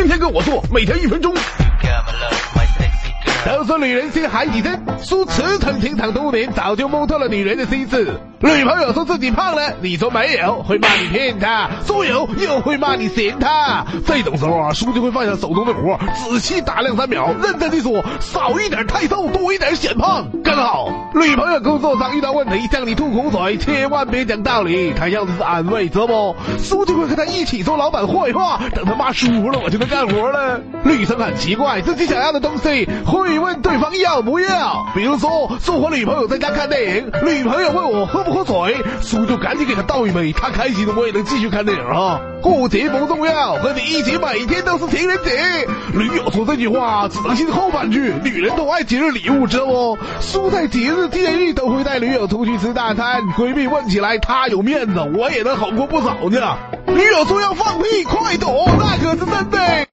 天天跟我做，每天一分钟。都说女人心海底针，苏驰骋情场多年，早就摸透了女人的心思。女朋友说自己胖了，你说没有，会骂你骗她；说有，又会骂你嫌她。这种时候啊，叔就会放下手中的活，仔细打量三秒，认真地说：少一点太瘦，多一点显胖，刚好。女朋友工作上遇到问题，向你吐口水，千万别讲道理，她要的是安慰，知道不？叔就会和她一起说老板坏话，等她骂舒服了，我就能干活了。女生很奇怪，自己想要的东西会问对方要不要。比如说，说和女朋友在家看电影，女朋友问我喝不喝水，叔就赶紧给她倒一杯，她开心了，我也能继续看电影啊。过节不重要，和你一起每天都是情人节。女友说这句话只能信后半句，女人都爱节日礼物，知道不？叔在节日纪念日都会带女友出去吃大餐，闺蜜问起来，她有面子，我也能好过不少呢。女友说要放屁，快躲，那可是真的。